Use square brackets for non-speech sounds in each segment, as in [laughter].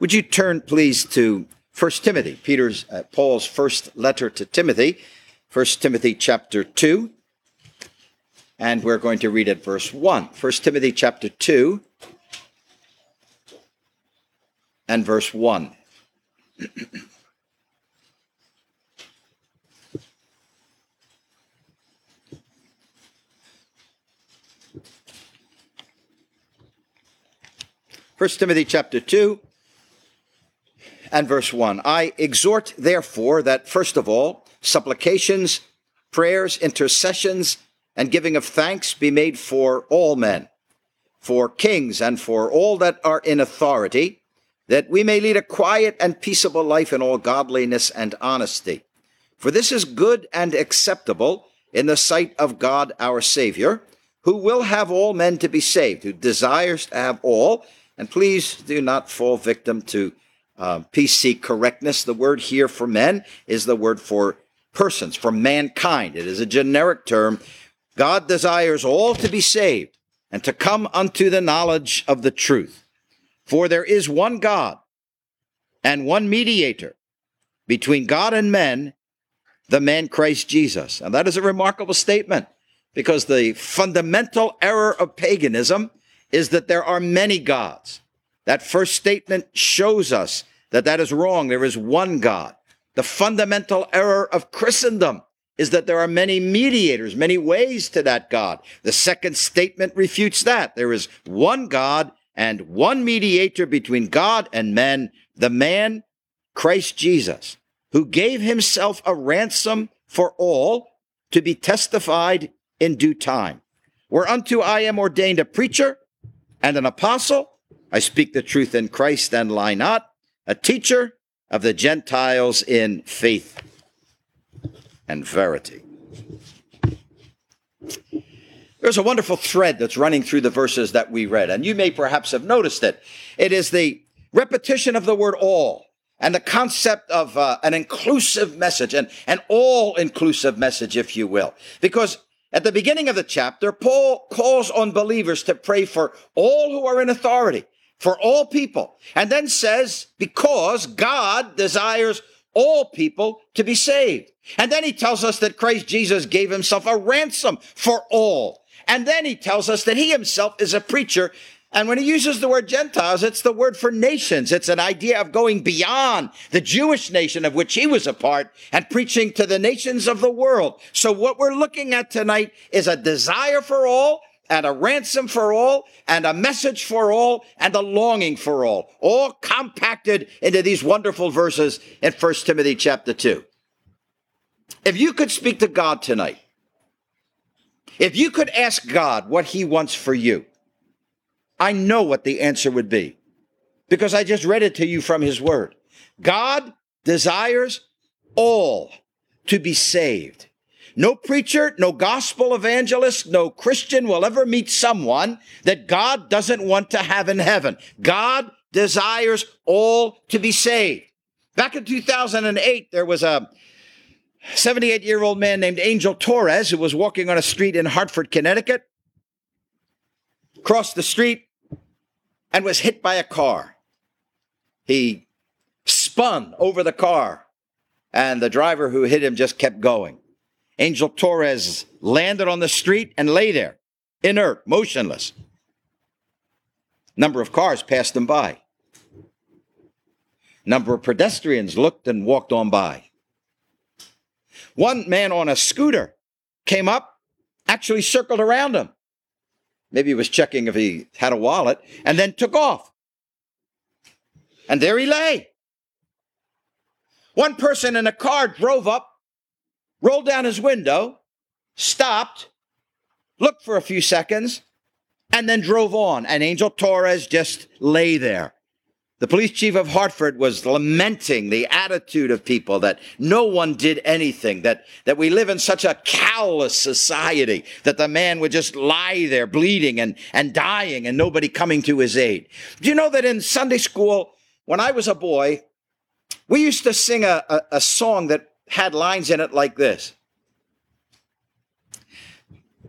Would you turn, please, to 1 Timothy, Peter's, uh, Paul's first letter to Timothy, 1 Timothy chapter 2, and we're going to read at verse 1. 1 Timothy chapter 2 and verse 1. First Timothy chapter 2 and verse 1. I exhort therefore that first of all supplications, prayers, intercessions, and giving of thanks be made for all men, for kings and for all that are in authority, that we may lead a quiet and peaceable life in all godliness and honesty. For this is good and acceptable in the sight of God our Savior, who will have all men to be saved, who desires to have all. And please do not fall victim to uh, PC correctness. The word here for men is the word for persons, for mankind. It is a generic term. God desires all to be saved and to come unto the knowledge of the truth. For there is one God and one mediator between God and men, the man Christ Jesus. And that is a remarkable statement because the fundamental error of paganism is that there are many gods. That first statement shows us that that is wrong. There is one God. The fundamental error of Christendom is that there are many mediators, many ways to that God. The second statement refutes that. There is one God and one mediator between God and men, the man, Christ Jesus, who gave himself a ransom for all to be testified in due time. Whereunto I am ordained a preacher and an apostle. I speak the truth in Christ and lie not, a teacher of the Gentiles in faith and verity. There's a wonderful thread that's running through the verses that we read, and you may perhaps have noticed it. It is the repetition of the word all and the concept of uh, an inclusive message, and an all inclusive message, if you will. Because at the beginning of the chapter, Paul calls on believers to pray for all who are in authority, for all people, and then says, because God desires all people to be saved. And then he tells us that Christ Jesus gave himself a ransom for all. And then he tells us that he himself is a preacher. And when he uses the word Gentiles, it's the word for nations. It's an idea of going beyond the Jewish nation of which he was a part and preaching to the nations of the world. So what we're looking at tonight is a desire for all and a ransom for all and a message for all and a longing for all, all compacted into these wonderful verses in 1 Timothy chapter 2. If you could speak to God tonight, if you could ask God what he wants for you, I know what the answer would be because I just read it to you from his word. God desires all to be saved. No preacher, no gospel evangelist, no Christian will ever meet someone that God doesn't want to have in heaven. God desires all to be saved. Back in 2008, there was a 78 year old man named Angel Torres who was walking on a street in Hartford, Connecticut, crossed the street and was hit by a car. He spun over the car, and the driver who hit him just kept going. Angel Torres landed on the street and lay there, inert, motionless. Number of cars passed him by. Number of pedestrians looked and walked on by. One man on a scooter came up, actually circled around him. Maybe he was checking if he had a wallet, and then took off. And there he lay. One person in a car drove up, rolled down his window, stopped, looked for a few seconds, and then drove on. And Angel Torres just lay there. The police chief of Hartford was lamenting the attitude of people that no one did anything, that, that we live in such a callous society that the man would just lie there bleeding and, and dying and nobody coming to his aid. Do you know that in Sunday school, when I was a boy, we used to sing a, a, a song that had lines in it like this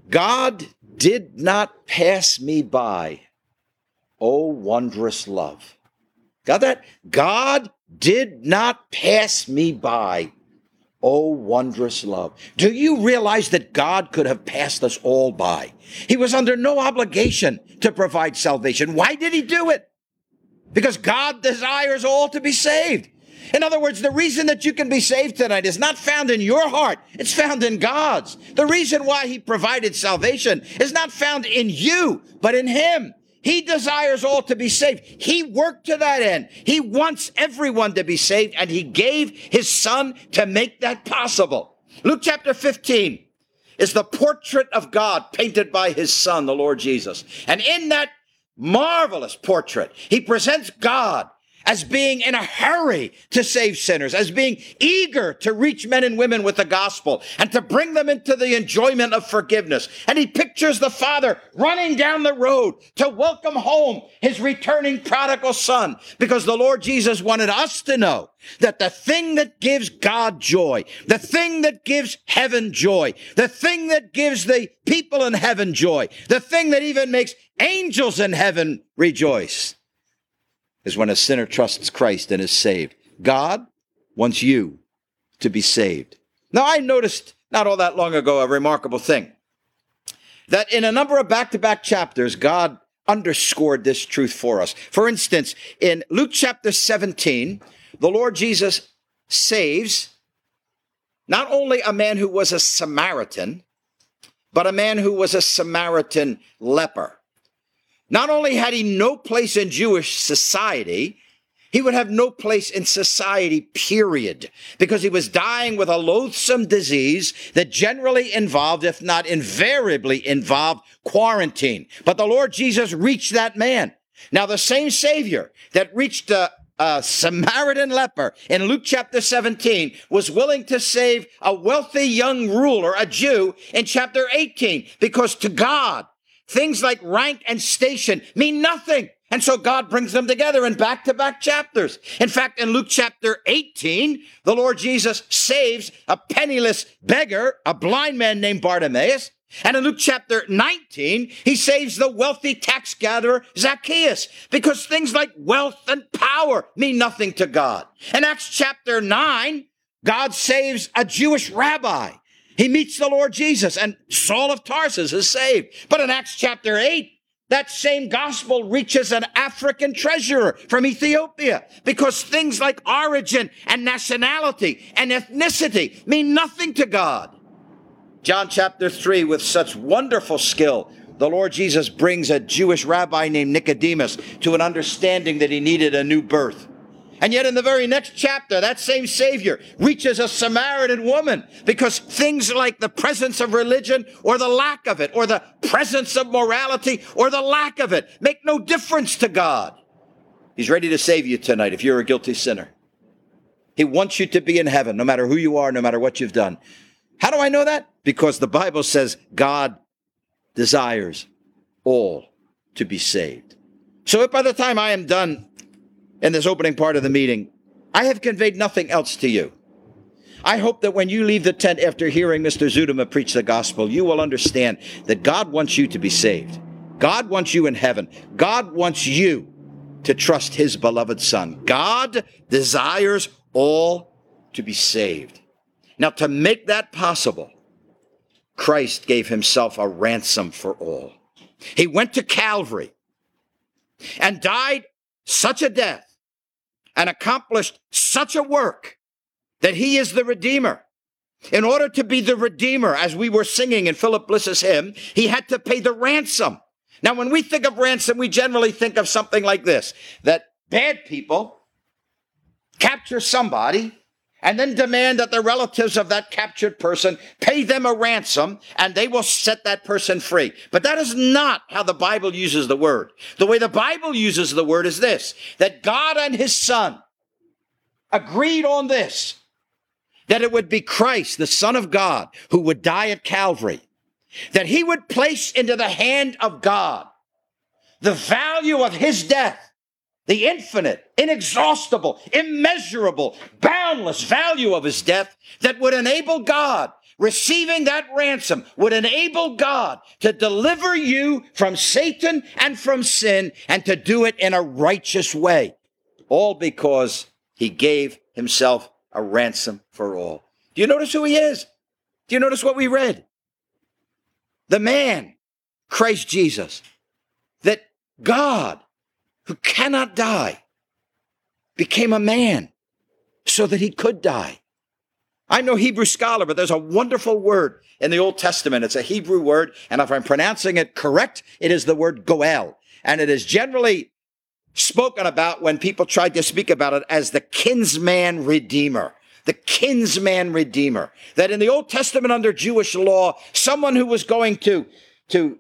God did not pass me by, oh wondrous love. Got that? God did not pass me by. Oh, wondrous love. Do you realize that God could have passed us all by? He was under no obligation to provide salvation. Why did he do it? Because God desires all to be saved. In other words, the reason that you can be saved tonight is not found in your heart. It's found in God's. The reason why he provided salvation is not found in you, but in him. He desires all to be saved. He worked to that end. He wants everyone to be saved and he gave his son to make that possible. Luke chapter 15 is the portrait of God painted by his son, the Lord Jesus. And in that marvelous portrait, he presents God as being in a hurry to save sinners, as being eager to reach men and women with the gospel and to bring them into the enjoyment of forgiveness. And he pictures the father running down the road to welcome home his returning prodigal son because the Lord Jesus wanted us to know that the thing that gives God joy, the thing that gives heaven joy, the thing that gives the people in heaven joy, the thing that even makes angels in heaven rejoice is when a sinner trusts Christ and is saved. God wants you to be saved. Now, I noticed not all that long ago a remarkable thing that in a number of back to back chapters, God underscored this truth for us. For instance, in Luke chapter 17, the Lord Jesus saves not only a man who was a Samaritan, but a man who was a Samaritan leper. Not only had he no place in Jewish society, he would have no place in society, period, because he was dying with a loathsome disease that generally involved, if not invariably involved, quarantine. But the Lord Jesus reached that man. Now, the same Savior that reached a, a Samaritan leper in Luke chapter 17 was willing to save a wealthy young ruler, a Jew, in chapter 18, because to God, Things like rank and station mean nothing. And so God brings them together in back to back chapters. In fact, in Luke chapter 18, the Lord Jesus saves a penniless beggar, a blind man named Bartimaeus. And in Luke chapter 19, he saves the wealthy tax gatherer Zacchaeus because things like wealth and power mean nothing to God. In Acts chapter 9, God saves a Jewish rabbi he meets the Lord Jesus and Saul of Tarsus is saved. But in Acts chapter 8, that same gospel reaches an African treasurer from Ethiopia because things like origin and nationality and ethnicity mean nothing to God. John chapter 3, with such wonderful skill, the Lord Jesus brings a Jewish rabbi named Nicodemus to an understanding that he needed a new birth. And yet, in the very next chapter, that same Savior reaches a Samaritan woman because things like the presence of religion or the lack of it, or the presence of morality or the lack of it, make no difference to God. He's ready to save you tonight if you're a guilty sinner. He wants you to be in heaven, no matter who you are, no matter what you've done. How do I know that? Because the Bible says God desires all to be saved. So if by the time I am done in this opening part of the meeting, I have conveyed nothing else to you. I hope that when you leave the tent after hearing Mr. Zuidema preach the gospel, you will understand that God wants you to be saved. God wants you in heaven. God wants you to trust his beloved son. God desires all to be saved. Now, to make that possible, Christ gave himself a ransom for all. He went to Calvary and died such a death and accomplished such a work that he is the Redeemer. In order to be the Redeemer, as we were singing in Philip Bliss's hymn, he had to pay the ransom. Now, when we think of ransom, we generally think of something like this that bad people capture somebody and then demand that the relatives of that captured person pay them a ransom and they will set that person free. But that is not how the Bible uses the word. The way the Bible uses the word is this, that God and his son agreed on this, that it would be Christ, the son of God, who would die at Calvary, that he would place into the hand of God the value of his death the infinite, inexhaustible, immeasurable, boundless value of his death that would enable God, receiving that ransom, would enable God to deliver you from Satan and from sin and to do it in a righteous way. all because he gave himself a ransom for all. Do you notice who he is? Do you notice what we read? The man, Christ Jesus, that God, who cannot die, became a man so that he could die. I'm no Hebrew scholar, but there's a wonderful word in the Old Testament. It's a Hebrew word, and if I'm pronouncing it correct, it is the word goel. And it is generally spoken about when people tried to speak about it as the kinsman redeemer. The kinsman redeemer. That in the Old Testament under Jewish law, someone who was going to, to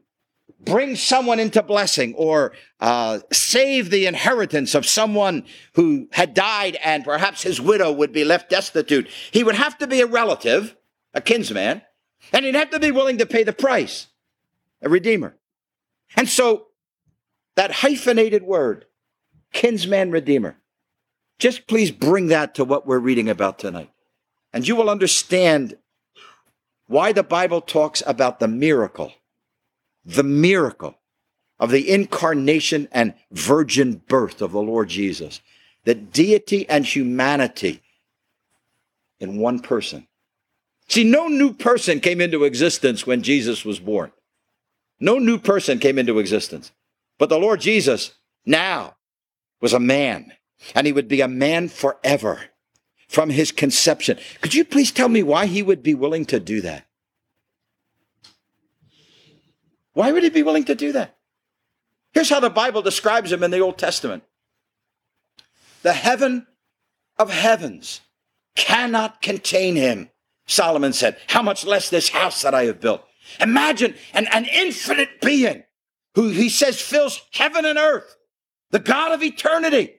bring someone into blessing or uh, save the inheritance of someone who had died and perhaps his widow would be left destitute, he would have to be a relative, a kinsman, and he'd have to be willing to pay the price, a redeemer. And so that hyphenated word, kinsman redeemer, just please bring that to what we're reading about tonight. And you will understand why the Bible talks about the miracle the miracle of the incarnation and virgin birth of the Lord Jesus, that deity and humanity in one person. See, no new person came into existence when Jesus was born. No new person came into existence. But the Lord Jesus now was a man, and he would be a man forever from his conception. Could you please tell me why he would be willing to do that? Why would he be willing to do that? Here's how the Bible describes him in the Old Testament The heaven of heavens cannot contain him, Solomon said. How much less this house that I have built? Imagine an, an infinite being who he says fills heaven and earth, the God of eternity,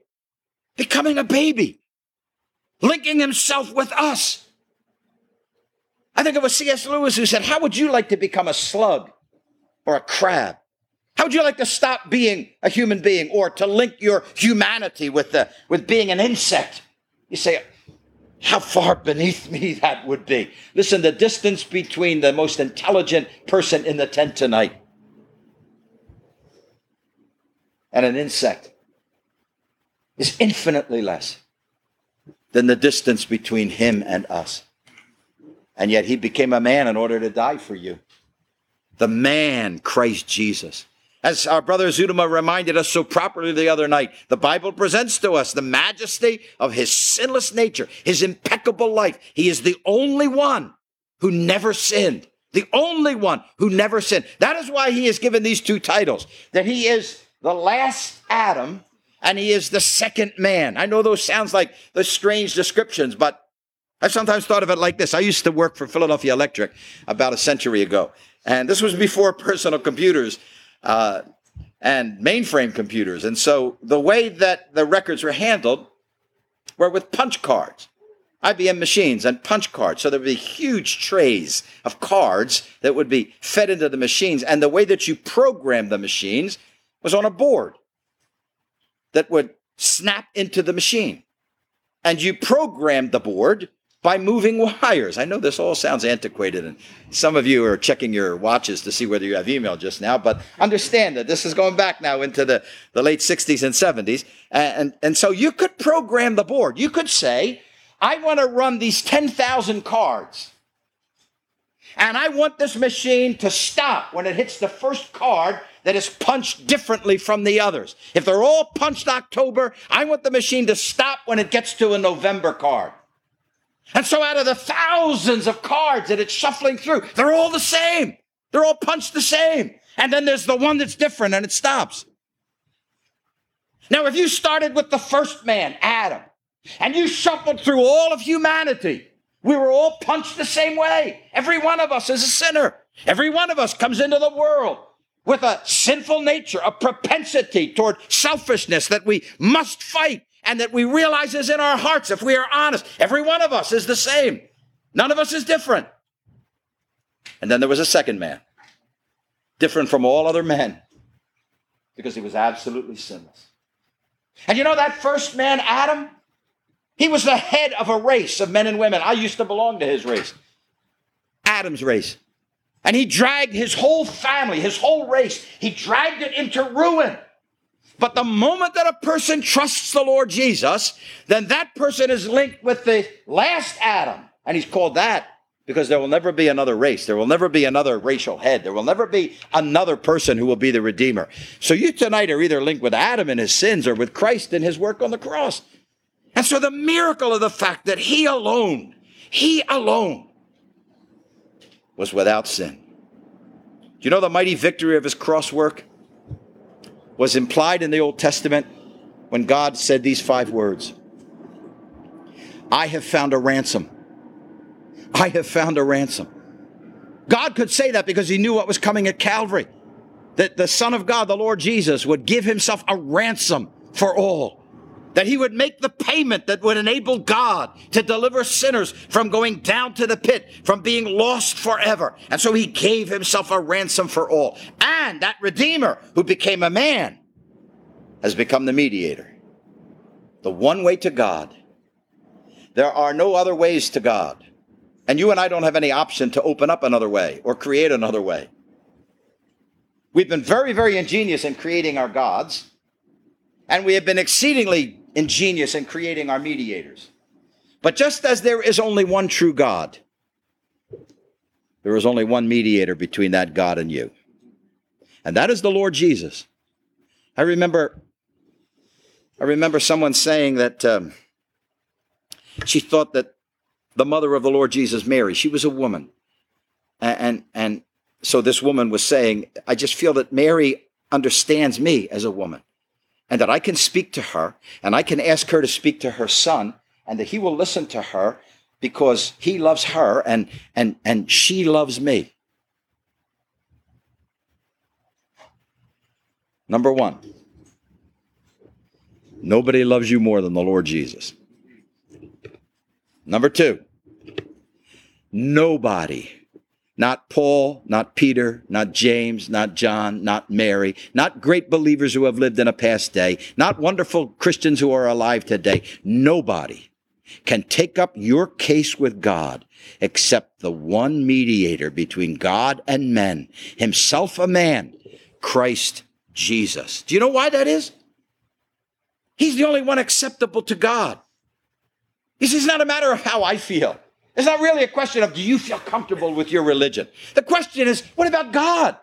becoming a baby, linking himself with us. I think it was C.S. Lewis who said, How would you like to become a slug? Or a crab? How would you like to stop being a human being or to link your humanity with, the, with being an insect? You say, how far beneath me [laughs] that would be. Listen, the distance between the most intelligent person in the tent tonight and an insect is infinitely less than the distance between him and us. And yet he became a man in order to die for you the man, Christ Jesus. As our brother Zuidema reminded us so properly the other night, the Bible presents to us the majesty of his sinless nature, his impeccable life. He is the only one who never sinned. The only one who never sinned. That is why he is given these two titles that he is the last Adam and he is the second man. I know those sounds like the strange descriptions, but I've sometimes thought of it like this. I used to work for Philadelphia Electric about a century ago. And this was before [laughs] personal computers uh, and mainframe computers. And so the way that the records were handled were with punch cards. IBM machines and punch cards. So there would be huge trays of cards that would be fed into the machines. And the way that you programmed the machines was on a board that would snap into the machine. And you programmed the board by moving [laughs] wires. I know this all sounds antiquated, and some of you are checking your watches to see whether you have email just now, but understand that this is going back now into the, the late 60s and 70s. And, and so you could program the board. You could say, I want to run these 10,000 cards. And I want this machine to stop when it hits the first card that is punched differently from the others. If they're all punched October, I want the machine to stop when it gets to a November card. And so, out of the thousands of cards that it's shuffling through, they're all the same. They're all punched the same. And then there's the one that's different and it stops. Now, if you started with the first man, Adam, and you shuffled through all of humanity, we were all punched the same way. Every one of us is a sinner. Every one of us comes into the world with a sinful nature, a propensity toward selfishness that we must fight and that we realize is in our hearts if we are honest. Every one of us is the same. None of us is different. And then there was a second man, different from all other men, because he was absolutely sinless. And you know that first man, Adam? He was the head of a race of men and women. I used to belong to his race, Adam's race. And he dragged his whole family, his whole race, he dragged it into ruin. But the moment that a person trusts the Lord Jesus, then that person is linked with the last Adam. And he's called that because there will never be another race. There will never be another racial head. There will never be another person who will be the Redeemer. So you tonight are either linked with Adam and his sins or with Christ and his work on the cross. And so the miracle of the fact that he alone, he alone was without sin. Do you know the mighty victory of his cross work was implied in the Old Testament when God said these five words I have found a ransom I have found a ransom. God could say that because he knew what was coming at Calvary. That the Son of God, the Lord Jesus, would give himself a ransom for all. That he would make the payment that would enable God to deliver sinners from going down to the pit, from being lost forever. And so he gave himself a ransom for all. And that Redeemer who became a man has become the mediator. The one way to God. There are no other ways to God. And you and I don't have any option to open up another way or create another way. We've been very, very ingenious in creating our gods, and we have been exceedingly ingenious in creating our mediators. But just as there is only one true God, there is only one mediator between that God and you, and that is the Lord Jesus. I remember, I remember someone saying that um, she thought that the mother of the Lord Jesus, Mary. She was a woman. And, and, and so this woman was saying, I just feel that Mary understands me as a woman and that I can speak to her and I can ask her to speak to her son and that he will listen to her because he loves her and, and, and she loves me. Number one, nobody loves you more than the Lord Jesus. Number two, nobody, not Paul, not Peter, not James, not John, not Mary, not great believers who have lived in a past day, not wonderful Christians who are alive today, nobody can take up your case with God except the one mediator between God and men, himself a man, Christ Jesus. Do you know why that is? He's the only one acceptable to God. Says, it's not a matter of how I feel. It's not really a question of do you feel comfortable with your religion? The question is, what about God?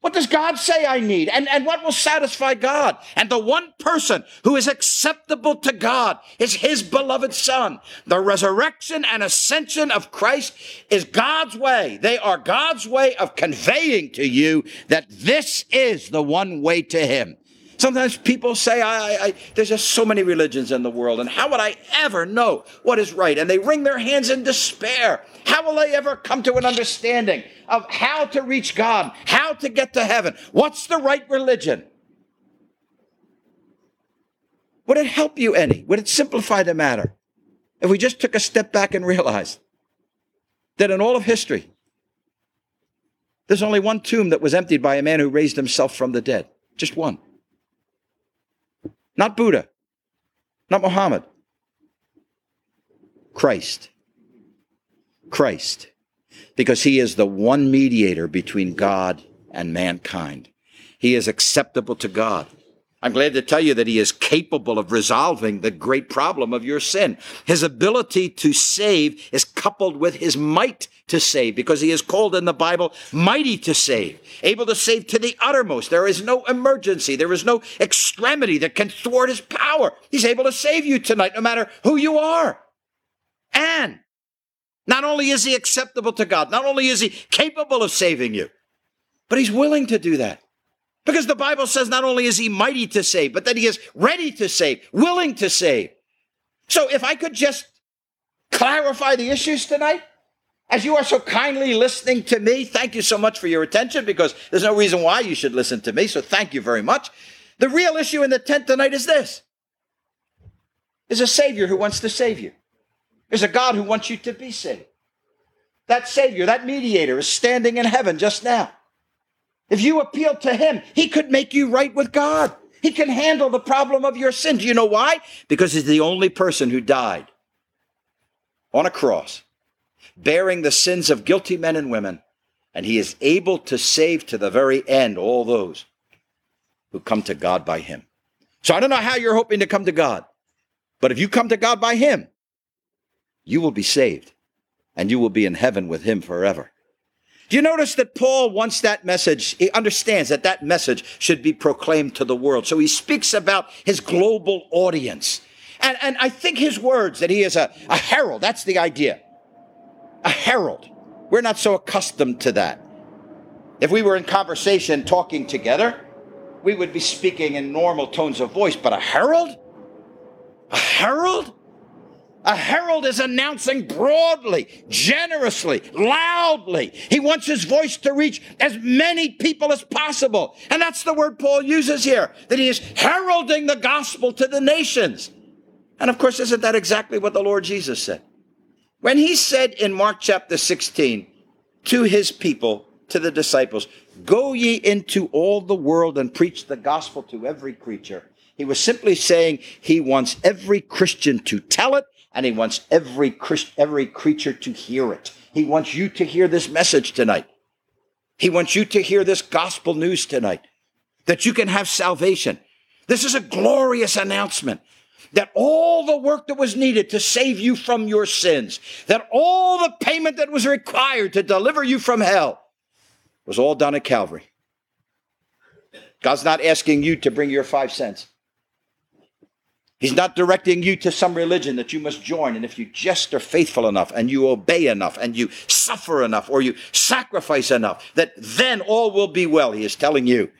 What does God say I need? And, and what will satisfy God? And the one person who is acceptable to God is his beloved son. The resurrection and ascension of Christ is God's way. They are God's way of conveying to you that this is the one way to him. Sometimes people say, I, I, I, there's just so many religions in the world, and how would I ever know what is right? And they wring their hands in despair. How will I ever come to an understanding of how to reach God, how to get to heaven? What's the right religion? Would it help you any? Would it simplify the matter if we just took a step back and realized that in all of history, there's only one tomb that was emptied by a man who raised himself from the dead? Just one. Not Buddha, not Muhammad. Christ. Christ. Because he is the one mediator between God and mankind. He is acceptable to God. I'm glad to tell you that he is capable of resolving the great problem of your sin. His ability to save is coupled with his might to save because he is called in the Bible mighty to save, able to save to the uttermost. There is no emergency. There is no extremity that can thwart his power. He's able to save you tonight, no matter who you are. And not only is he acceptable to God, not only is he capable of saving you, but he's willing to do that. Because the Bible says not only is he mighty to save, but that he is ready to save, willing to save. So if I could just clarify the issues tonight, as you are so kindly listening to me, thank you so much for your attention because there's no reason why you should listen to me. So thank you very much. The real issue in the tent tonight is this. There's a Savior who wants to save you. There's a God who wants you to be saved. That Savior, that mediator is standing in heaven just now. If you appeal to him, he could make you right with God. He can handle the problem of your sin. Do you know why? Because he's the only person who died on a cross, bearing the sins of guilty men and women. And he is able to save to the very end all those who come to God by him. So I don't know how you're hoping to come to God, but if you come to God by Him, you will be saved and you will be in heaven with Him forever. Do you notice that Paul wants that message? He understands that that message should be proclaimed to the world. So he speaks about his global audience. And, and I think his words that he is a, a herald, that's the idea. A herald. We're not so accustomed to that. If we were in conversation talking together, we would be speaking in normal tones of voice, but a herald? A herald? A herald is announcing broadly, generously, loudly. He wants his voice to reach as many people as possible. And that's the word Paul uses here, that he is heralding the gospel to the nations. And of course, isn't that exactly what the Lord Jesus said? When he said in Mark chapter 16 to his people, to the disciples, Go ye into all the world and preach the gospel to every creature. He was simply saying he wants every Christian to tell it and he wants every Christ, every creature to hear it. He wants you to hear this message tonight. He wants you to hear this gospel news tonight that you can have salvation. This is a glorious announcement that all the work that was needed to save you from your sins, that all the payment that was required to deliver you from hell was all done at Calvary. God's not asking you to bring your five cents. He's not directing you to some religion that you must join. And if you just are faithful enough and you obey enough and you suffer enough or you sacrifice enough, that then all will be well. He is telling you.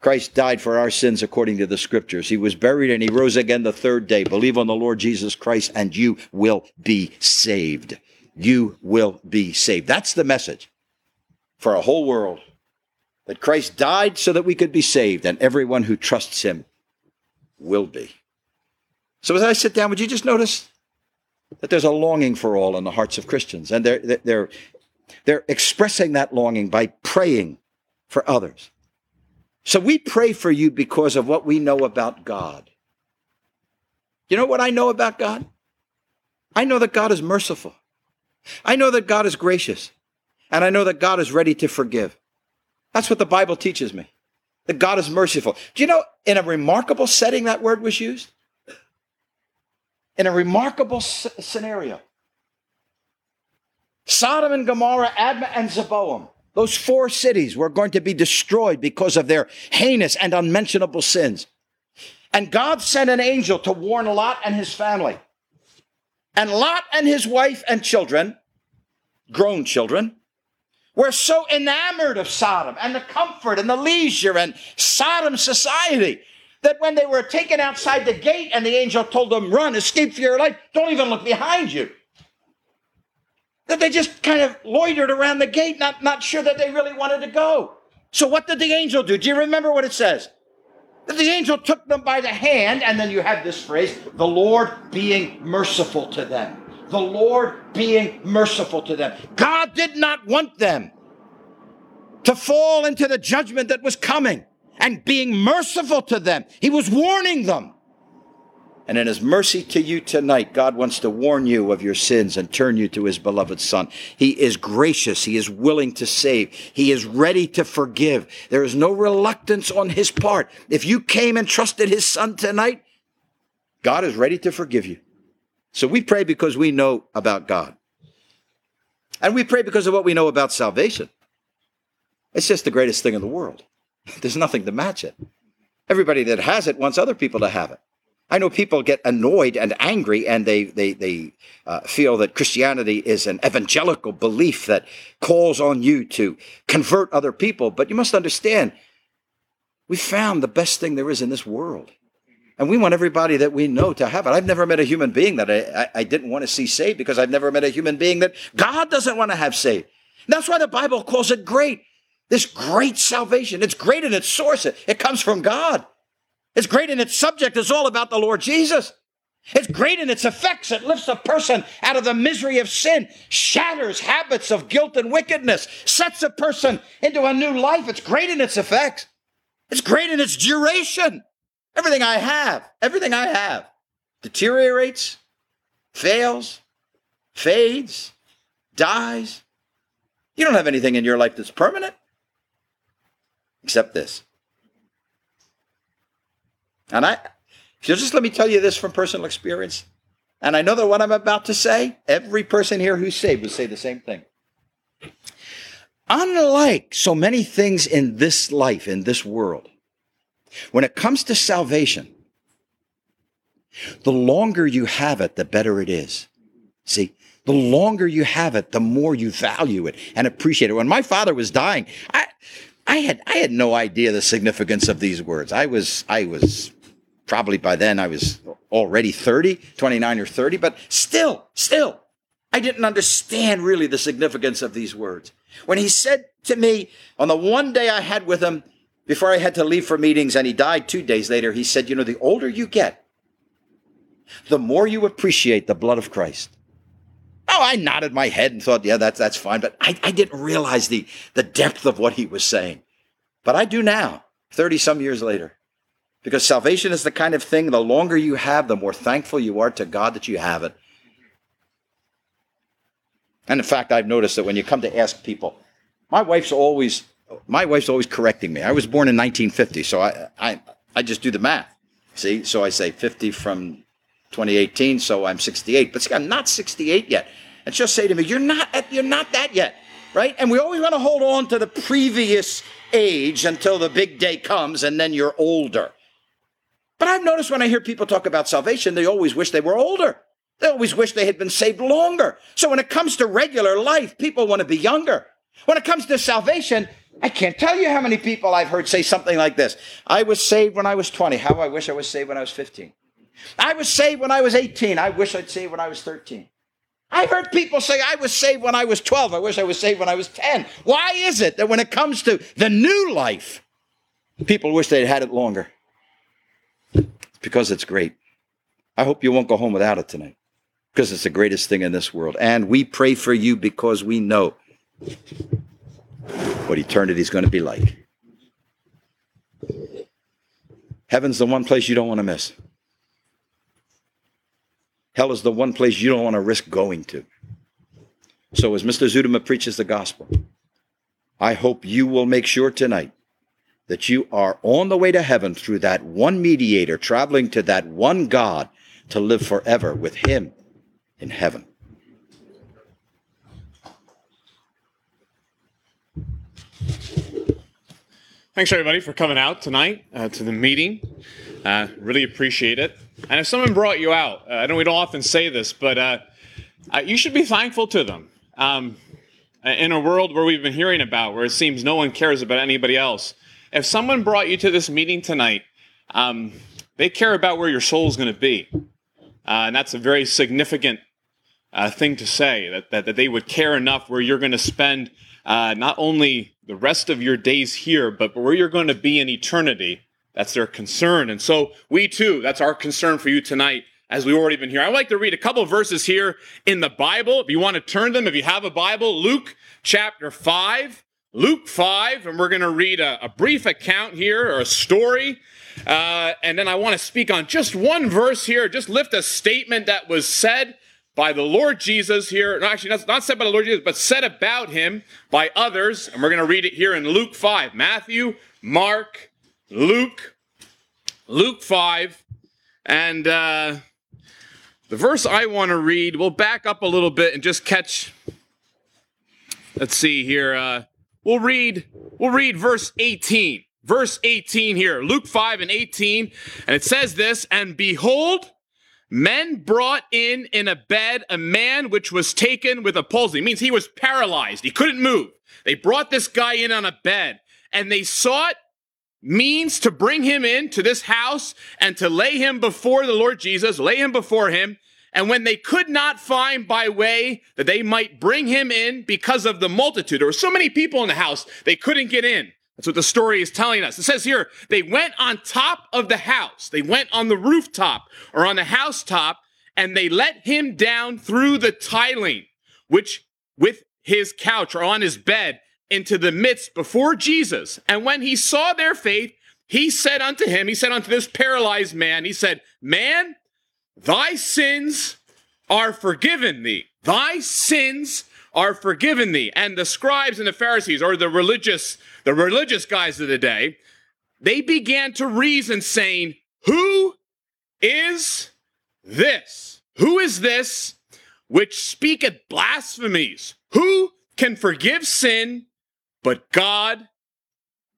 Christ died for our sins according to the scriptures. He was buried and he rose again the third day. Believe on the Lord Jesus Christ and you will be saved. You will be saved. That's the message for a whole world. That Christ died so that we could be saved and everyone who trusts him will be. So as I sit down, would you just notice that there's a longing for all in the hearts of Christians, and they're they're they're expressing that longing by praying for others. So we pray for you because of what we know about God. You know what I know about God? I know that God is merciful. I know that God is gracious. And I know that God is ready to forgive. That's what the Bible teaches me that God is merciful. Do you know, in a remarkable setting, that word was used? In a remarkable s- scenario. Sodom and Gomorrah, Admah and Zeboim, those four cities were going to be destroyed because of their heinous and unmentionable sins. And God sent an angel to warn Lot and his family. And Lot and his wife and children, grown children, we're so enamored of Sodom and the comfort and the leisure and Sodom society that when they were taken outside the gate and the angel told them, run, escape for your life, don't even look behind you. That they just kind of loitered around the gate, not, not sure that they really wanted to go. So what did the angel do? Do you remember what it says? That the angel took them by the hand, and then you have this phrase, the Lord being merciful to them the Lord being merciful to them. God did not want them to fall into the judgment that was coming and being merciful to them. He was warning them. And in his mercy to you tonight, God wants to warn you of your sins and turn you to his beloved son. He is gracious. He is willing to save. He is ready to forgive. There is no reluctance on his part. If you came and trusted his son tonight, God is ready to forgive you. So we pray because we know about God. And we pray because of what we know about salvation. It's just the greatest thing in the world. [laughs] There's nothing to match it. Everybody that has it wants other people to have it. I know people get annoyed and angry, and they they they uh, feel that Christianity is an evangelical belief that calls on you to convert other people. But you must understand, we found the best thing there is in this world. And we want everybody that we know to have it. I've never met a human being that I, I, I didn't want to see saved because I've never met a human being that God doesn't want to have saved. And that's why the Bible calls it great. This great salvation. It's great in its source. It, it comes from God. It's great in its subject. It's all about the Lord Jesus. It's great in its effects. It lifts a person out of the misery of sin, shatters habits of guilt and wickedness, sets a person into a new life. It's great in its effects. It's great in its duration. Everything I have, everything I have deteriorates, fails, fades, dies. You don't have anything in your life that's permanent except this And I, just let me tell you this from personal experience. And I know that what I'm about to say, every person here who's saved would say the same thing. Unlike so many things in this life, in this world, when it comes to salvation, the longer you have it, the better it is. See, the longer you have it, the more you value it and appreciate it. When my father was dying, I, I had, I had no idea the significance of these words. I was, I was probably by then I was already 30, 29 or 30, but still, still, I didn't understand really the significance of these words. When he said to me on the one day I had with him before I had to leave for meetings and he died two days later, he said, You know, the older you get, the more you appreciate the blood of Christ. Oh, I nodded my head and thought, yeah, that's, that's fine. But I, I didn't realize the, the depth of what he was saying. But I do now, 30 some years later. Because salvation is the kind of thing, the longer you have, the more thankful you are to God that you have it. And in fact, I've noticed that when you come to ask people, my wife's always my wife's always correcting me. I was born in 1950, so I I, I just do the math. See, so I say 50 from 2018, so I'm 68. But see, I'm not 68 yet. And she'll say to me, "You're not you're not that yet." Right? And we always want to hold on to the previous age until the big day comes and then you're older. But I've noticed when I hear people talk about salvation, they always wish they were older. They always wish they had been saved longer. So when it comes to regular life, people want to be younger. When it comes to salvation, I can't tell you how many people I've heard say something like this. I was saved when I was 20. How I wish I was saved when I was 15. I was saved when I was 18. I wish I'd saved when I was 13. I've heard people say, I was saved when I was 12. I wish I was saved when I was 10. Why is it that when it comes to the new life, people wish they'd had it longer? because it's great. I hope you won't go home without it tonight because it's the greatest thing in this world. And we pray for you because we know what eternity is going to be like. Heaven's the one place you don't want to miss. Hell is the one place you don't want to risk going to. So, as Mr. Zuidema preaches the gospel, I hope you will make sure tonight that you are on the way to heaven through that one mediator, traveling to that one God to live forever with Him in heaven. Thanks, everybody, for coming out tonight uh, to the meeting. Uh, really appreciate it. And if someone brought you out, uh, I know we don't often say this, but uh, uh, you should be thankful to them. Um, in a world where we've been hearing about, where it seems no one cares about anybody else, if someone brought you to this meeting tonight, um, they care about where your soul is going to be. Uh, and that's a very significant thing to say that, that, that, they would care enough where you're going to spend not only the rest of your days here, but where you're going to be in eternity. That's their concern. And so we too, that's our concern for you tonight as we've already been here. I'd like to read a couple verses here in the Bible. If you want to turn them, if you have a Bible, Luke chapter 5. Luke 5, and we're going to read a, a, brief account here or a story. Uh, and then I want to speak on just one verse here, just lift a statement that was said by the Lord Jesus here. No, actually, not, not said by the Lord Jesus, but said about him by others. And we're going to read it here in Luke 5. Matthew, Mark, Luke, Luke 5. And uh, the verse I want to read, we'll back up a little bit and just catch. Let's see here. Uh, We'll read, we'll read verse 18. Verse 18 here, Luke 5 and 18. And it says this, and behold, men brought in in a bed a man which was taken with a palsy. It means he was paralyzed. He couldn't move. They brought this guy in on a bed and they sought means to bring him in to this house and to lay him before the Lord Jesus, lay him before him. And when they could not find by way that they might bring him in because of the multitude, there were so many people in the house, they couldn't get in. That's what the story is telling us. It says here, they went on top of the house. They went on the rooftop or on the housetop and they let him down through the tiling, which with his couch or on his bed into the midst before Jesus. And when he saw their faith, he said unto him, he said unto this paralyzed man, he said, man, Thy sins are forgiven thee. Thy sins are forgiven thee. And the scribes and the Pharisees, or the religious, the religious guys of the day, they began to reason, saying, Who is this? Who is this which speaketh blasphemies? Who can forgive sin but God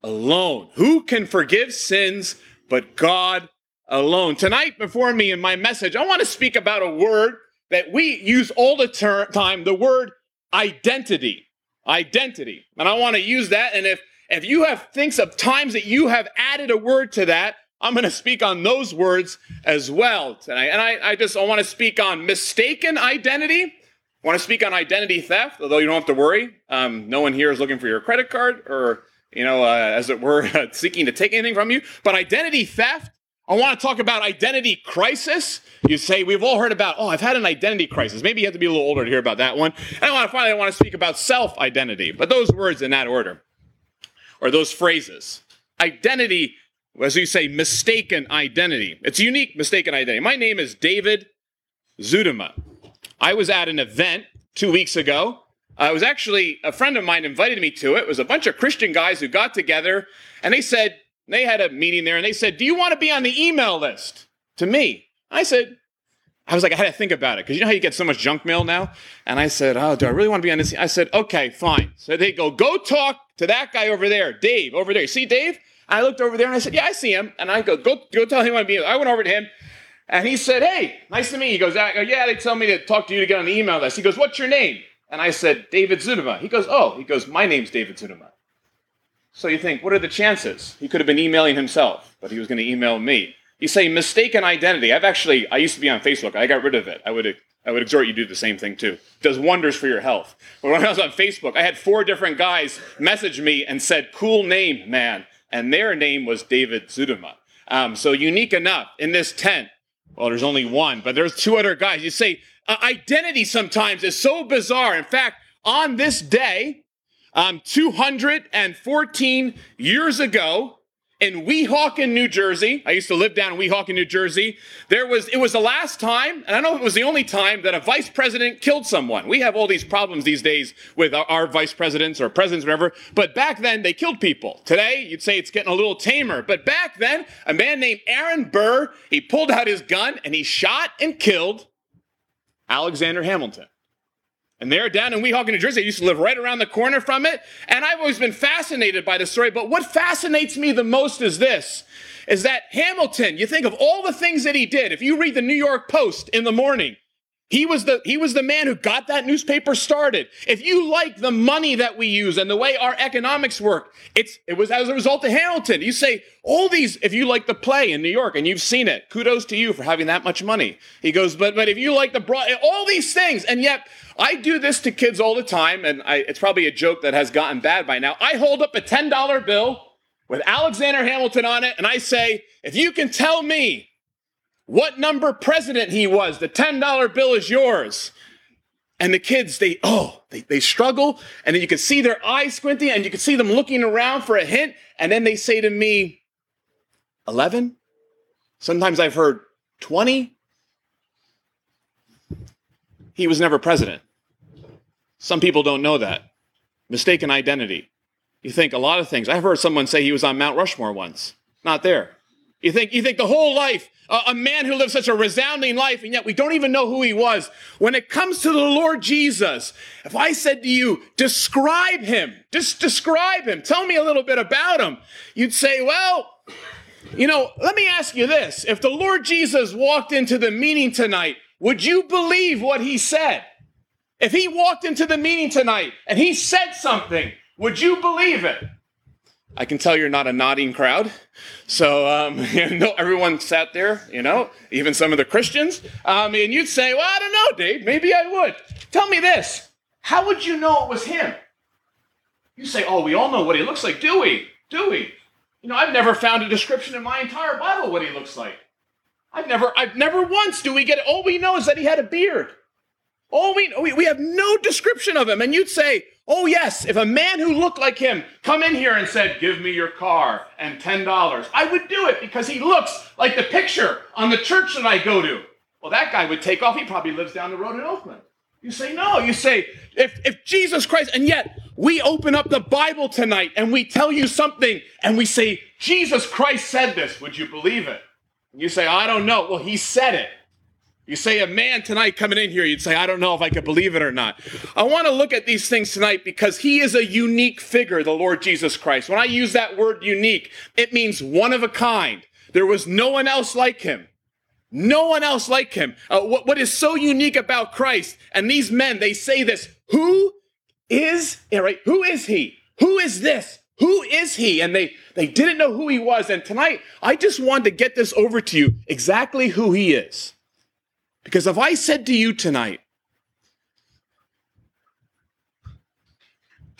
alone? Who can forgive sins but God alone? Tonight, before me in my message, I want to speak about a word that we use all the ter- time the word identity. Identity. And I want to use that. And if, if you have thinks of times that you have added a word to that, I'm going to speak on those words as well tonight. And I, I just I want to speak on mistaken identity. I want to speak on identity theft, although you don't have to worry. Um, no one here is looking for your credit card or, you know, uh, as it were, [laughs] seeking to take anything from you. But identity theft, I want to talk about identity crisis. You say, we've all heard about, oh, I've had an identity crisis. Maybe you have to be a little older to hear about that one. And I want to finally I want to speak about self identity, but those words in that order, or those phrases. Identity as you say, mistaken identity. It's unique mistaken identity. My name is David Zuidema. I was at an event two weeks ago. Uh, it was actually a friend of mine invited me to it. It was a bunch of Christian guys who got together and they said, they had a meeting there and they said, Do you want to be on the email list to me? I said, I was like, I had to think about it because you know how you get so much junk mail now? And I said, Oh, do I really want to be on this? I said, Okay, fine. So they go, Go talk to that guy over there, Dave, over there. You see Dave? I looked over there and I said, Yeah, I see him. And I go, Go, go tell him I want to be. I went over to him and he said, Hey, nice to meet you. He goes, Yeah, they tell me to talk to you to get on the email list. He goes, What's your name? And I said, David Zuidema. He goes, Oh, he goes, My name's David Zuidema. So you think, what are the chances? He could have been emailing himself, but he was going to email me. You say mistaken identity. I've actually, I used to be on Facebook. I got rid of it. I would, I would exhort you to do the same thing too. It does wonders for your health. When I was on Facebook, I had four different guys message me and said, cool name, man and their name was David Zuidema. Um, so unique enough in this tent. Well, there's only one, but there's two other guys. You say uh, identity sometimes is so bizarre. In fact, on this day, um, 214 years ago, in Weehawken, New Jersey. I used to live down in Weehawken, New Jersey. There was it was the last time, and I know it was the only time that a vice president killed someone. We have all these problems these days with our, our vice presidents or presidents, whatever. But back then they killed people. Today you'd say it's getting a little tamer. But back then, a man named Aaron Burr, he pulled out his gun and he shot and killed Alexander Hamilton. And there down in Weehawken, New Jersey, I used to live right around the corner from it. And I've always been fascinated by the story. But what fascinates me the most is this, is that Hamilton, you think of all the things that he did. If you read the New York Post in the morning, he was the he was the man who got that newspaper started. If you like the money that we use and the way our economics work, it's it was as a result of Hamilton. You say all these if you like the play in New York and you've seen it, kudos to you for having that much money. He goes, but but if you like the broad all these things and yet I do this to kids all the time and I, it's probably a joke that has gotten bad by now. I hold up a $10 bill with Alexander Hamilton on it and I say, if you can tell me what number president he was. The $10 bill is yours. And the kids, they, oh, they, they struggle. And then you can see their eyes squinting and you can see them looking around for a hint. And then they say to me, 11? Sometimes I've heard 20. He was never president. Some people don't know that. Mistaken identity. You think a lot of things. I've heard someone say he was on Mount Rushmore once. Not there. You think, you think the whole life a, a man who lived such a resounding life, and yet we don't even know who he was. When it comes to the Lord Jesus, if I said to you, describe him, just describe him, tell me a little bit about him, you'd say, well, you know, let me ask you this. If the Lord Jesus walked into the meeting tonight, would you believe what he said? If he walked into the meeting tonight and he said something, would you believe it? I can tell you're not a nodding crowd. So, um, [laughs] you know, everyone sat there, you know, even some of the Christians. Um, and you'd say, well, I don't know, Dave, maybe I would. Tell me this. How would you know it was him? You say, oh, we all know what he looks like, do we? Do we? You know, I've never found a description in my entire Bible what he looks like. I've never, I've never once do we get it. All we know is that he had a beard. All we, we, we have no description of him. And you'd say, Oh, yes, if a man who looked like him come in here and said, Give me your car and $10, I would do it because he looks like the picture on the church that I go to. Well, that guy would take off. He probably lives down the road in Oakland. You say, No. You say, if, if Jesus Christ, and yet we open up the Bible tonight and we tell you something and we say, Jesus Christ said this. Would you believe it? You say, I don't know. Well, he said it. You say a man tonight coming in here, you'd say, I don't know if I could believe it or not. I want to look at these things tonight because he is a unique figure, the Lord Jesus Christ. When I use that word unique, it means one of a kind. There was no one else like him. No one else like him. Uh, what, what is so unique about Christ? And these men, they say this Who is, right? Who is he? Who is this? Who is he? And they, they didn't know who he was. And tonight, I just wanted to get this over to you exactly who he is. Because if I said to you tonight,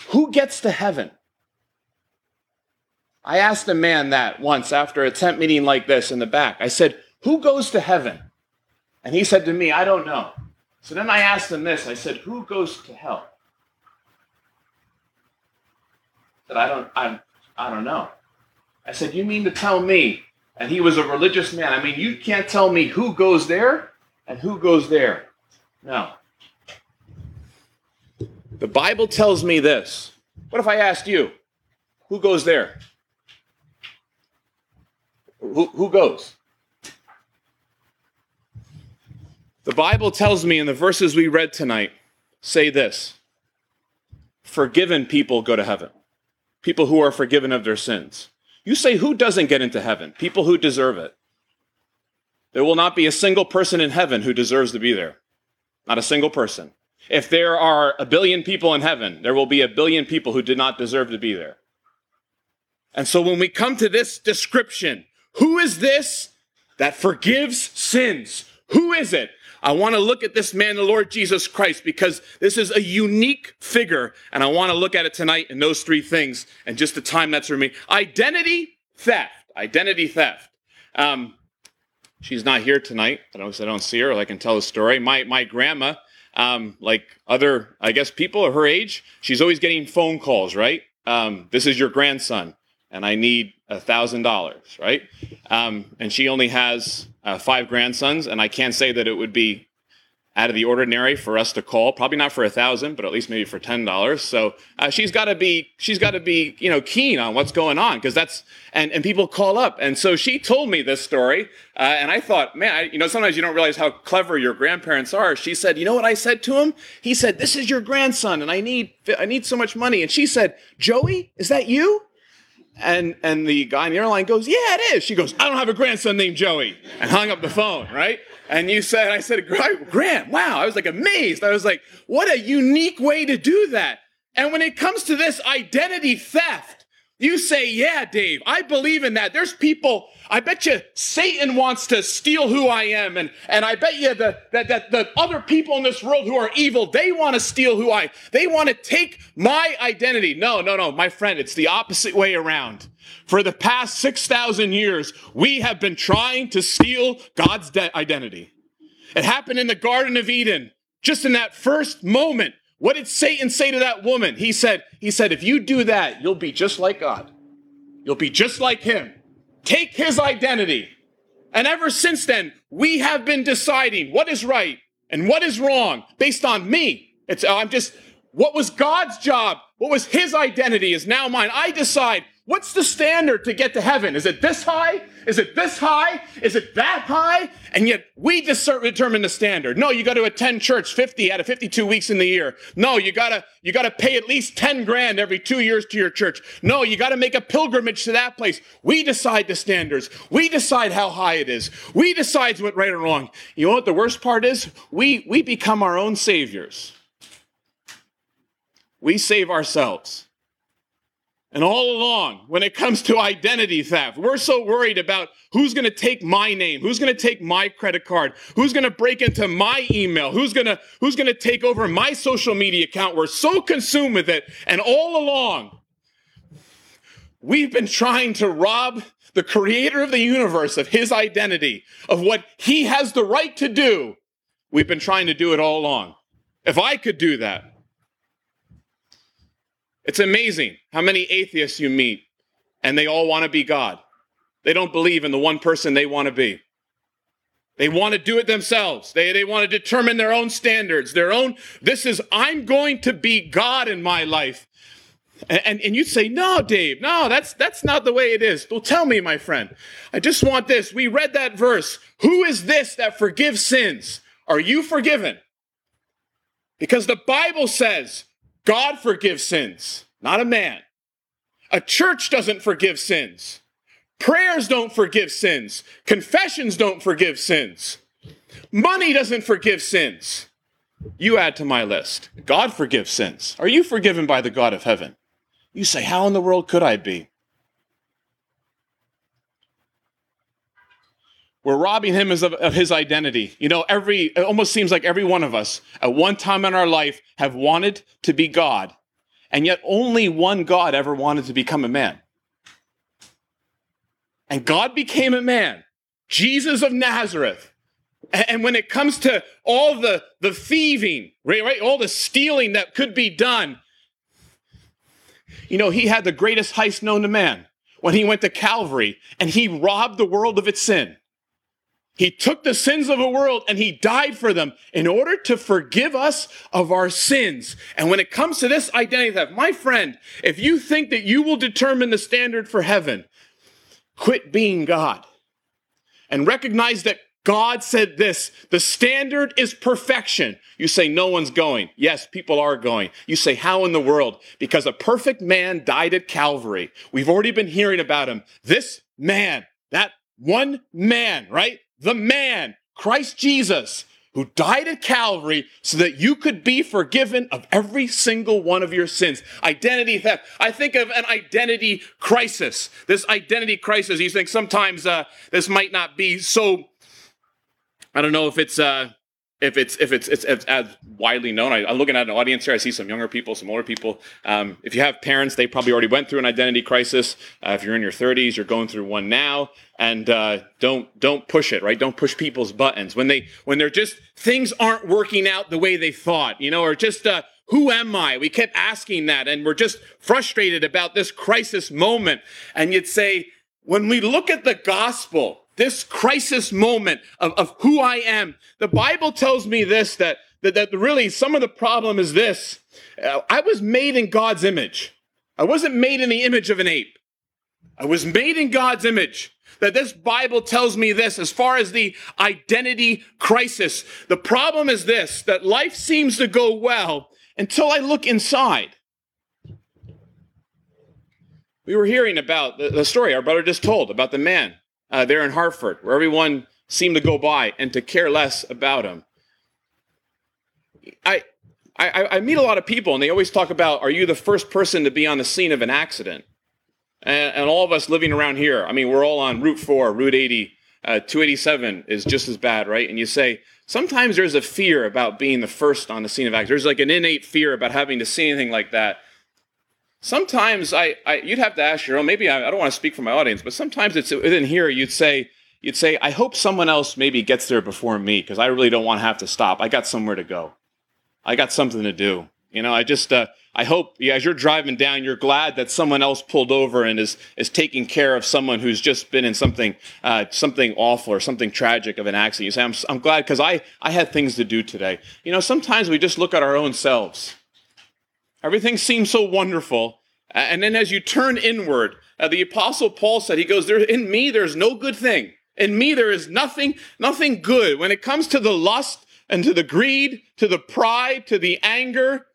who gets to heaven? I asked a man that once after a tent meeting like this in the back. I said, Who goes to heaven? And he said to me, I don't know. So then I asked him this I said, Who goes to hell? That I don't, I, I don't know. I said, You mean to tell me? And he was a religious man. I mean, you can't tell me who goes there and who goes there? No. The Bible tells me this. What if I asked you, who goes there? Who, who goes? The Bible tells me in the verses we read tonight say this forgiven people go to heaven, people who are forgiven of their sins. You say, who doesn't get into heaven? People who deserve it. There will not be a single person in heaven who deserves to be there. Not a single person. If there are a billion people in heaven, there will be a billion people who did not deserve to be there. And so when we come to this description, who is this that forgives sins? Who is it? I want to look at this man, the Lord Jesus Christ, because this is a unique figure, and I want to look at it tonight in those three things and just the time that's remaining. Identity theft. Identity theft. Um, She's not here tonight. I don't, I don't see her. I can tell a story. My my grandma, um, like other I guess people of her age, she's always getting phone calls. Right? Um, this is your grandson, and I need a thousand dollars. Right? Um, and she only has uh, five grandsons, and I can't say that it would be out of the ordinary for us to call. Probably not for a thousand, but at least maybe for ten dollars. So uh, she's got to be she's got to be you know keen on what's going on because that's and and people call up. And so she told me this story, uh, and I thought, man, I, you know, sometimes you don't realize how clever your grandparents are. She said, you know what I said to him? He said, "This is your grandson, and I need I need so much money." And she said, "Joey, is that you?" And and the guy in the airline goes, "Yeah, it is." She goes, "I don't have a grandson named Joey," and hung up the phone. Right? And you said, I said, Grant, wow. I was like amazed. I was like, what a unique way to do that. And when it comes to this identity theft, you say, yeah, Dave, I believe in that. There's people, I bet you Satan wants to steal who I am. And, and I bet you the, that, that the other people in this world who are evil, they want to steal who I, they want to take my identity. No, no, no, my friend, it's the opposite way around. For the past 6,000 years, we have been trying to steal God's de- identity. It happened in the Garden of Eden. Just in that first moment, what did Satan say to that woman? He said, he said, if you do that, you'll be just like God. You'll be just like him. Take his identity. And ever since then, we have been deciding what is right and what is wrong based on me. It's, I'm just, what was God's job? What was his identity is now mine. I decide What's the standard to get to heaven? Is it this high? Is it this high? Is it that high? And yet we just determine the standard. No, you got to attend church 50 out of 52 weeks in the year. No, you gotta, you gotta pay at least 10 grand every two years to your church. No, you gotta make a pilgrimage to that place. We decide the standards. We decide how high it is. We decide what's right or wrong. You know what the worst part is? We, we become our own saviors. We save ourselves. And all along, when it comes to identity theft, we're so worried about who's going to take my name, who's going to take my credit card, who's going to break into my email, who's going to who's going to take over my social media account. We're so consumed with it, and all along, we've been trying to rob the creator of the universe of his identity, of what he has the right to do. We've been trying to do it all along. If I could do that, it's amazing how many atheists you meet and they all want to be God. They don't believe in the one person they want to be. They want to do it themselves. They, they want to determine their own standards, their own, this is, I'm going to be God in my life. And, and, and, you'd say, no, Dave, no, that's, that's not the way it is. Well, tell me, my friend. I just want this. We read that verse. Who is this that forgives sins? Are you forgiven? Because the Bible says God forgives sins, not a man. A church doesn't forgive sins. Prayers don't forgive sins. Confessions don't forgive sins. Money doesn't forgive sins. You add to my list. God forgives sins. Are you forgiven by the God of heaven? You say, How in the world could I be? We're robbing him of, of his identity. You know, every it almost seems like every one of us at one time in our life have wanted to be God, and yet only one God ever wanted to become a man. And God became a man, Jesus of Nazareth. And when it comes to all the, the thieving, right, right, all the stealing that could be done, you know, he had the greatest heist known to man when he went to Calvary and he robbed the world of its sin. He took the sins of the world and he died for them in order to forgive us of our sins. And when it comes to this identity theft, my friend, if you think that you will determine the standard for heaven, quit being God and recognize that God said this the standard is perfection. You say, no one's going. Yes, people are going. You say, how in the world? Because a perfect man died at Calvary. We've already been hearing about him. This man, that one man, right? The man, Christ Jesus, who died at Calvary so that you could be forgiven of every single one of your sins. Identity theft. I think of an identity crisis. This identity crisis, you think sometimes uh, this might not be so I don't know if it's uh, if it's if it's it's, it's as widely known. I, am looking at an audience here. I see some younger people, some older people. Um, if you have parents, they probably already went through an identity crisis. Uh, if you're in your 30s, you're going through one now. And uh, don't don't push it, right? Don't push people's buttons when they when they're just things aren't working out the way they thought, you know, or just uh, who am I? We kept asking that, and we're just frustrated about this crisis moment. And you'd say, when we look at the gospel, this crisis moment of, of who I am. The Bible tells me this that, that, that really some of the problem is this. Uh, I was made in God's image. I wasn't made in the image of an ape. I was made in God's image. That this Bible tells me this as far as the identity crisis. The problem is this that life seems to go well until I look inside. We were hearing about the, the story our brother just told about the man uh, there in Hartford, where everyone seemed to go by and to care less about him. I, I, I meet a lot of people, and they always talk about, "Are you the first person to be on the scene of an accident?" And, and all of us living around here, I mean, we're all on Route Four, Route 80, uh, 287 is just as bad, right? And you say sometimes there's a fear about being the first on the scene of accident. There's like an innate fear about having to see anything like that sometimes I, I, you'd have to ask your own. Maybe I, I don't want to speak for my audience, but sometimes it's within here. You'd say you'd say I hope someone else maybe gets there before me because I really don't want to have to stop. I got somewhere to go. I got something to do. You know, I just uh, I hope yeah, as you're driving down, you're glad that someone else pulled over and is is taking care of someone who's just been in something uh, something awful or something tragic of an accident. You say I'm I'm glad because I I had things to do today. You know, sometimes we just look at our own selves Everything seems so wonderful. And then as you turn inward, uh, the apostle Paul said, he goes, there, in me, there's no good thing. In me, there is nothing, nothing good. When it comes to the lust and to the greed, to the pride, to the anger,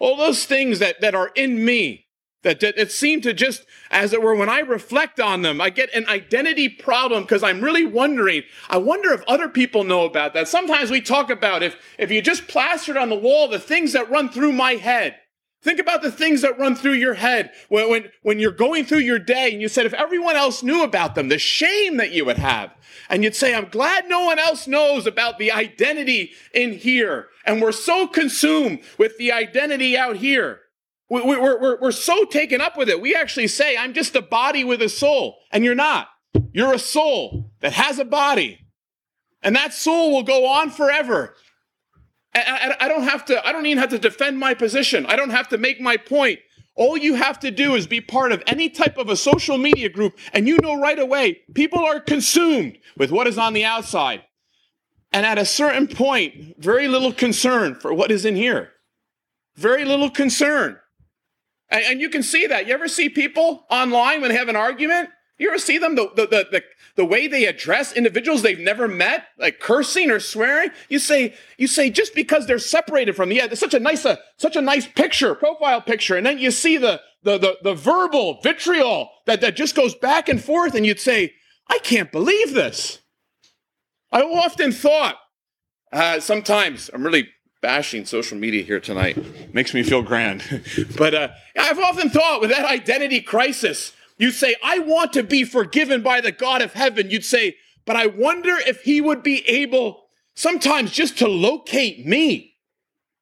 all those things that, that are in me, that, it seemed to just, as it were, when I reflect on them, I get an identity problem because I'm really wondering, I wonder if other people know about that. Sometimes we talk about if, if you just plastered on the wall the things that run through my head. Think about the things that run through your head when, when, when you're going through your day and you said, if everyone else knew about them, the shame that you would have. And you'd say, I'm glad no one else knows about the identity in here. And we're so consumed with the identity out here we, are we're, we're so taken up with it. We actually say, I'm just a body with a soul. And you're not. You're a soul that has a body. And that soul will go on forever. I, I, don't have to, I don't even have to defend my position. I don't have to make my point. All you have to do is be part of any type of a social media group, and you know right away people are consumed with what is on the outside. And at a certain point, very little concern for what is in here. Very little concern. And, and you can see that. You ever see people online when they have an argument? You ever see them the, the, the, the, the way they address individuals they've never met, like cursing or swearing? You say, you say just because they're separated from, yeah, there's such a nice, uh, such a nice picture, profile picture. And then you see the, the, the, the verbal vitriol that, that just goes back and forth. And you'd say, I can't believe this. I often thought, uh, sometimes I'm really bashing social media here tonight. Makes me feel grand. [laughs] but uh, I've often thought with that identity crisis, you say, I want to be forgiven by the God of heaven. You'd say, but I wonder if he would be able sometimes just to locate me.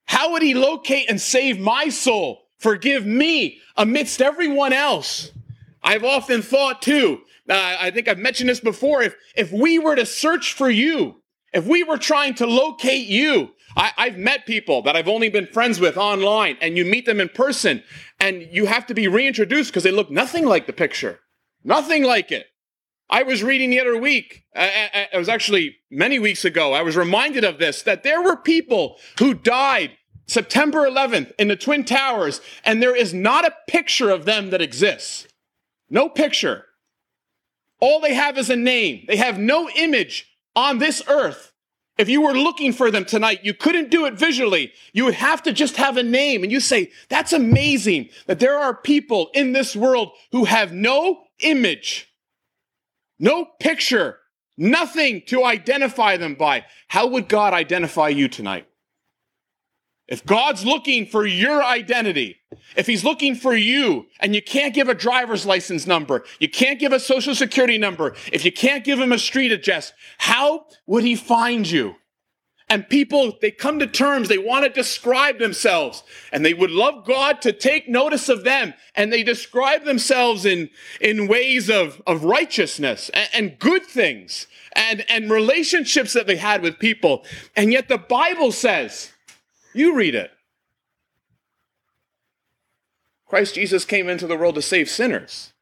How would he locate and save my soul? Forgive me amidst everyone else. I've often thought too, uh, I think I've mentioned this before, if, if we were to search for you, if we were trying to locate you, I, have met people that I've only been friends with online, and you meet them in person, and you have to be reintroduced because they look nothing like the picture. Nothing like it. I was reading the other week, uh, uh, uh, it was actually many weeks ago, I was reminded of this that there were people who died September 11th in the Twin Towers, and there is not a picture of them that exists. No picture. All they have is a name. They have no image on this earth if you were looking for them tonight, you couldn't do it visually. You would have to just have a name. And you say, that's amazing that there are people in this world who have no image, no picture, nothing to identify them by. How would God identify you tonight? If God's looking for your identity, if he's looking for you and you can't give a driver's license number, you can't give a social security number, if you can't give him a street address, how would he find you? And people, they come to terms, they want to describe themselves, and they would love God to take notice of them. And they describe themselves in, in ways of, of righteousness and, and good things and, and relationships that they had with people. And yet the Bible says, you read it. Christ Jesus came into the world to save sinners.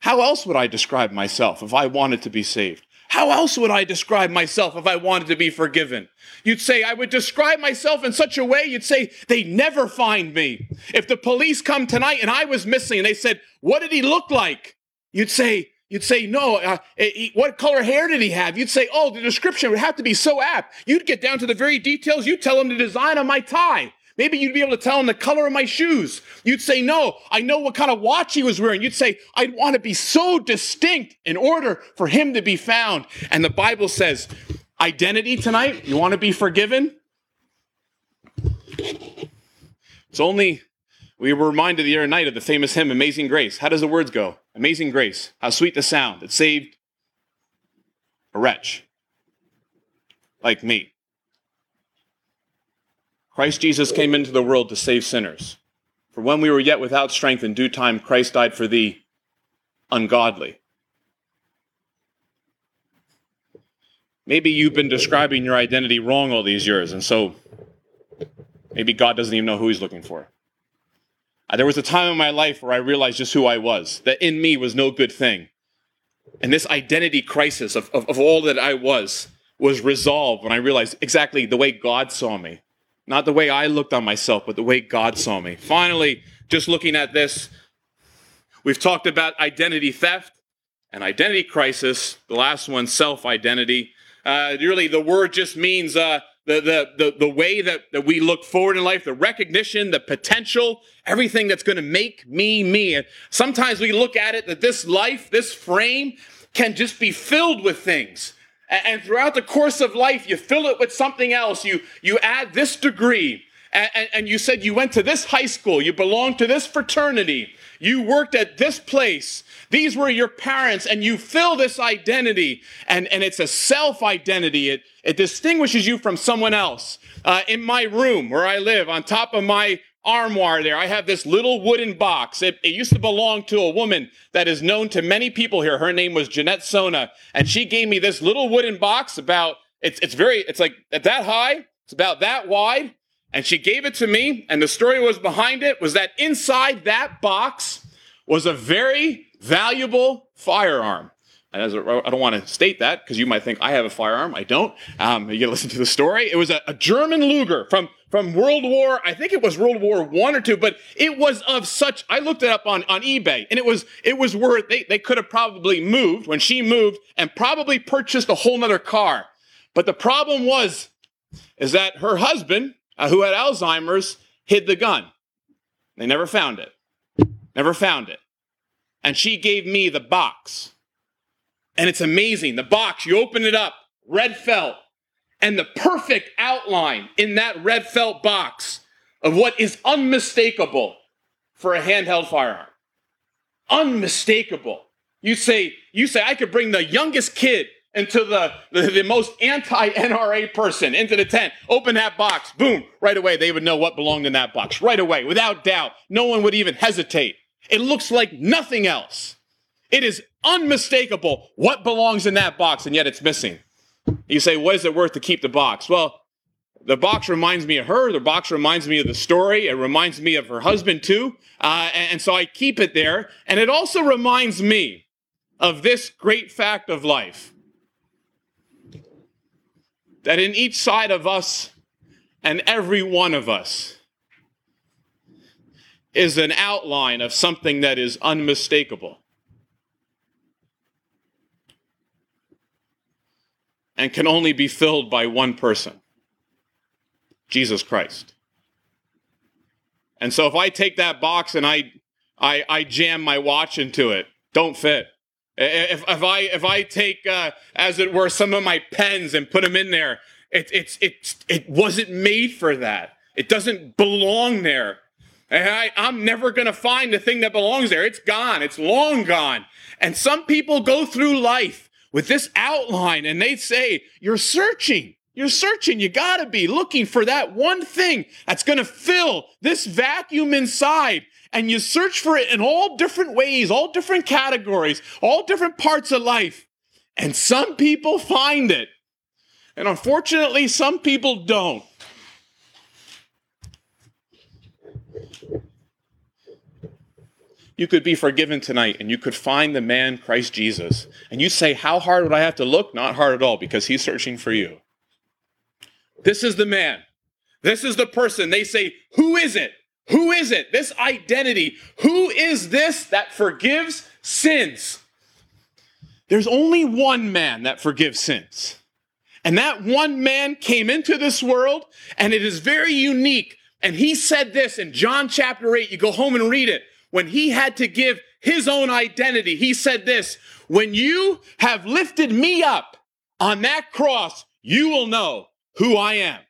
How else would I describe myself if I wanted to be saved? How else would I describe myself if I wanted to be forgiven? You'd say, I would describe myself in such a way, you'd say, they never find me. If the police come tonight and I was missing and they said, what did he look like? You'd say, You'd say, no, uh, he, what color hair did he have? You'd say, oh, the description would have to be so apt. You'd get down to the very details. You'd tell him the design of my tie. Maybe you'd be able to tell him the color of my shoes. You'd say, no, I know what kind of watch he was wearing. You'd say, I'd want to be so distinct in order for him to be found. And the Bible says, identity tonight, you want to be forgiven? It's only, we were reminded the other night of the famous hymn, Amazing Grace. How does the words go? Amazing grace. How sweet the sound that saved a wretch like me. Christ Jesus came into the world to save sinners. For when we were yet without strength, in due time, Christ died for the ungodly. Maybe you've been describing your identity wrong all these years, and so maybe God doesn't even know who he's looking for. There was a time in my life where I realized just who I was, that in me was no good thing. And this identity crisis of, of, of all that I was was resolved when I realized exactly the way God saw me. Not the way I looked on myself, but the way God saw me. Finally, just looking at this, we've talked about identity theft and identity crisis. The last one, self identity. Uh, really, the word just means uh, the, the, the, the way that, that we look forward in life, the recognition, the potential, everything that's going to make me me. And sometimes we look at it that this life, this frame, can just be filled with things. And, and throughout the course of life, you fill it with something else. You, you add this degree. And, and, and you said you went to this high school, you belong to this fraternity, you worked at this place, these were your parents, and you fill this identity, and, and it's a self identity. It, it distinguishes you from someone else. Uh, in my room where I live, on top of my armoire there, I have this little wooden box. It, it, used to belong to a woman that is known to many people here. Her name was Jeanette Sona, and she gave me this little wooden box about, it's, it's very, it's like at that high, it's about that wide, and she gave it to me, and the story was behind it was that inside that box was a very valuable firearm. I don't want to state that because you might think I have a firearm. I don't. Um, you listen to the story. It was a, a German Luger from, from World War, I think it was World War One or two, but it was of such. I looked it up on, on eBay, and it was it was worth. They they could have probably moved when she moved, and probably purchased a whole nother car. But the problem was, is that her husband, uh, who had Alzheimer's, hid the gun. They never found it. Never found it. And she gave me the box. And it's amazing. The box, you open it up, red felt, and the perfect outline in that red felt box of what is unmistakable for a handheld firearm. Unmistakable. You say, you say, I could bring the youngest kid into the, the, the most anti-NRA person into the tent, open that box, boom, right away they would know what belonged in that box. Right away, without doubt. No one would even hesitate. It looks like nothing else. It is unmistakable what belongs in that box, and yet it's missing. You say, what is it worth to keep the box? Well, the box reminds me of her. The box reminds me of the story. It reminds me of her husband, too. Uh, and, and so I keep it there. And it also reminds me of this great fact of life that in each side of us and every one of us is an outline of something that is unmistakable. And can only be filled by one person Jesus Christ. And so if I take that box and I, I, I jam my watch into it, don't fit. If, if I if I take uh, as it were some of my pens and put them in there, it, it's it's it wasn't made for that. It doesn't belong there. And I, I'm never going to find the thing that belongs there. It's gone. It's long gone. And some people go through life with this outline and they say, You're searching. You're searching. You got to be looking for that one thing that's going to fill this vacuum inside. And you search for it in all different ways, all different categories, all different parts of life. And some people find it. And unfortunately, some people don't. You could be forgiven tonight and you could find the man Christ Jesus. And you say, How hard would I have to look? Not hard at all, because he's searching for you. This is the man. This is the person. They say, Who is it? Who is it? This identity. Who is this that forgives sins? There's only one man that forgives sins. And that one man came into this world, and it is very unique. And he said this in John chapter 8. You go home and read it when he had to give his own identity, he said this When you have lifted me up on that cross, you will know who I am.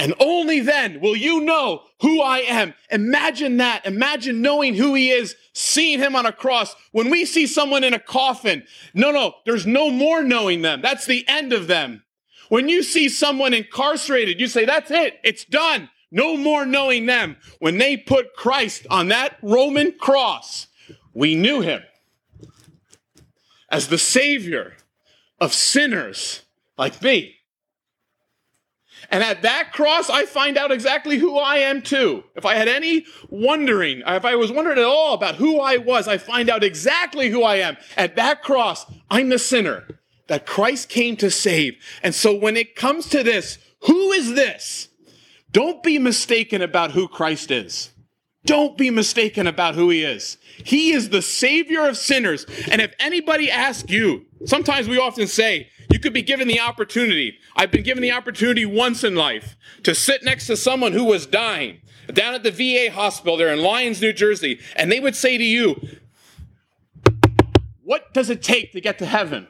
And only then will you know who I am. Imagine that. Imagine knowing who he is, seeing him on a cross. When we see someone in a coffin, no, no, there's no more knowing them. That's the end of them. When you see someone incarcerated, you say, that's it. It's done. No more knowing them. When they put Christ on that Roman cross, we knew him as the Savior of sinners like me. And at that cross, I find out exactly who I am too. If I had any wondering, if I was wondering at all about who I was, I find out exactly who I am. At that cross, I'm the sinner that Christ came to save. And so when it comes to this, who is this? Don't be mistaken about who Christ is. Don't be mistaken about who he is. He is the savior of sinners. And if anybody asks you, sometimes we often say, you could be given the opportunity. I've been given the opportunity once in life to sit next to someone who was dying down at the VA hospital there in Lyons, New Jersey. And they would say to you, what does it take to get to heaven?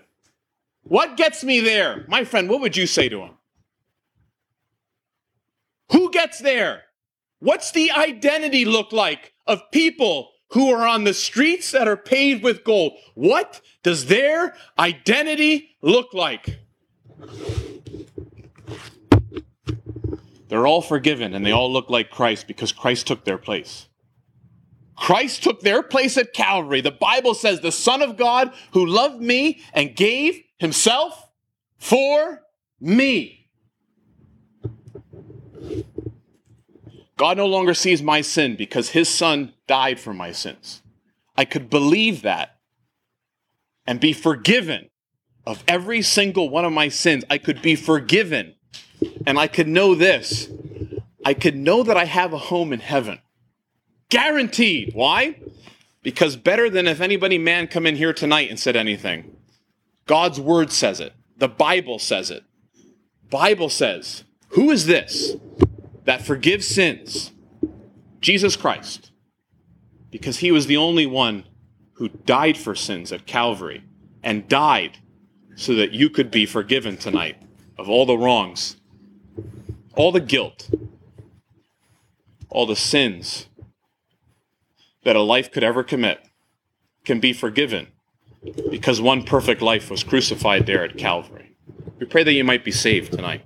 What gets me there? My friend, what would you say to him? Who gets there? What's the identity look like of people who are on the streets that are paved with gold? What does their identity look like? They're all forgiven and they all look like Christ because Christ took their place. Christ took their place at Calvary. The Bible says, the Son of God who loved me and gave himself for me. God no longer sees my sin because his son died for my sins. I could believe that and be forgiven of every single one of my sins. I could be forgiven and I could know this I could know that I have a home in heaven. Guaranteed. Why? Because better than if anybody man come in here tonight and said anything. God's word says it. The Bible says it. Bible says, who is this that forgives sins? Jesus Christ. Because he was the only one who died for sins at Calvary and died so that you could be forgiven tonight of all the wrongs, all the guilt, all the sins that a life could ever commit can be forgiven because one perfect life was crucified there at Calvary. We pray that you might be saved tonight.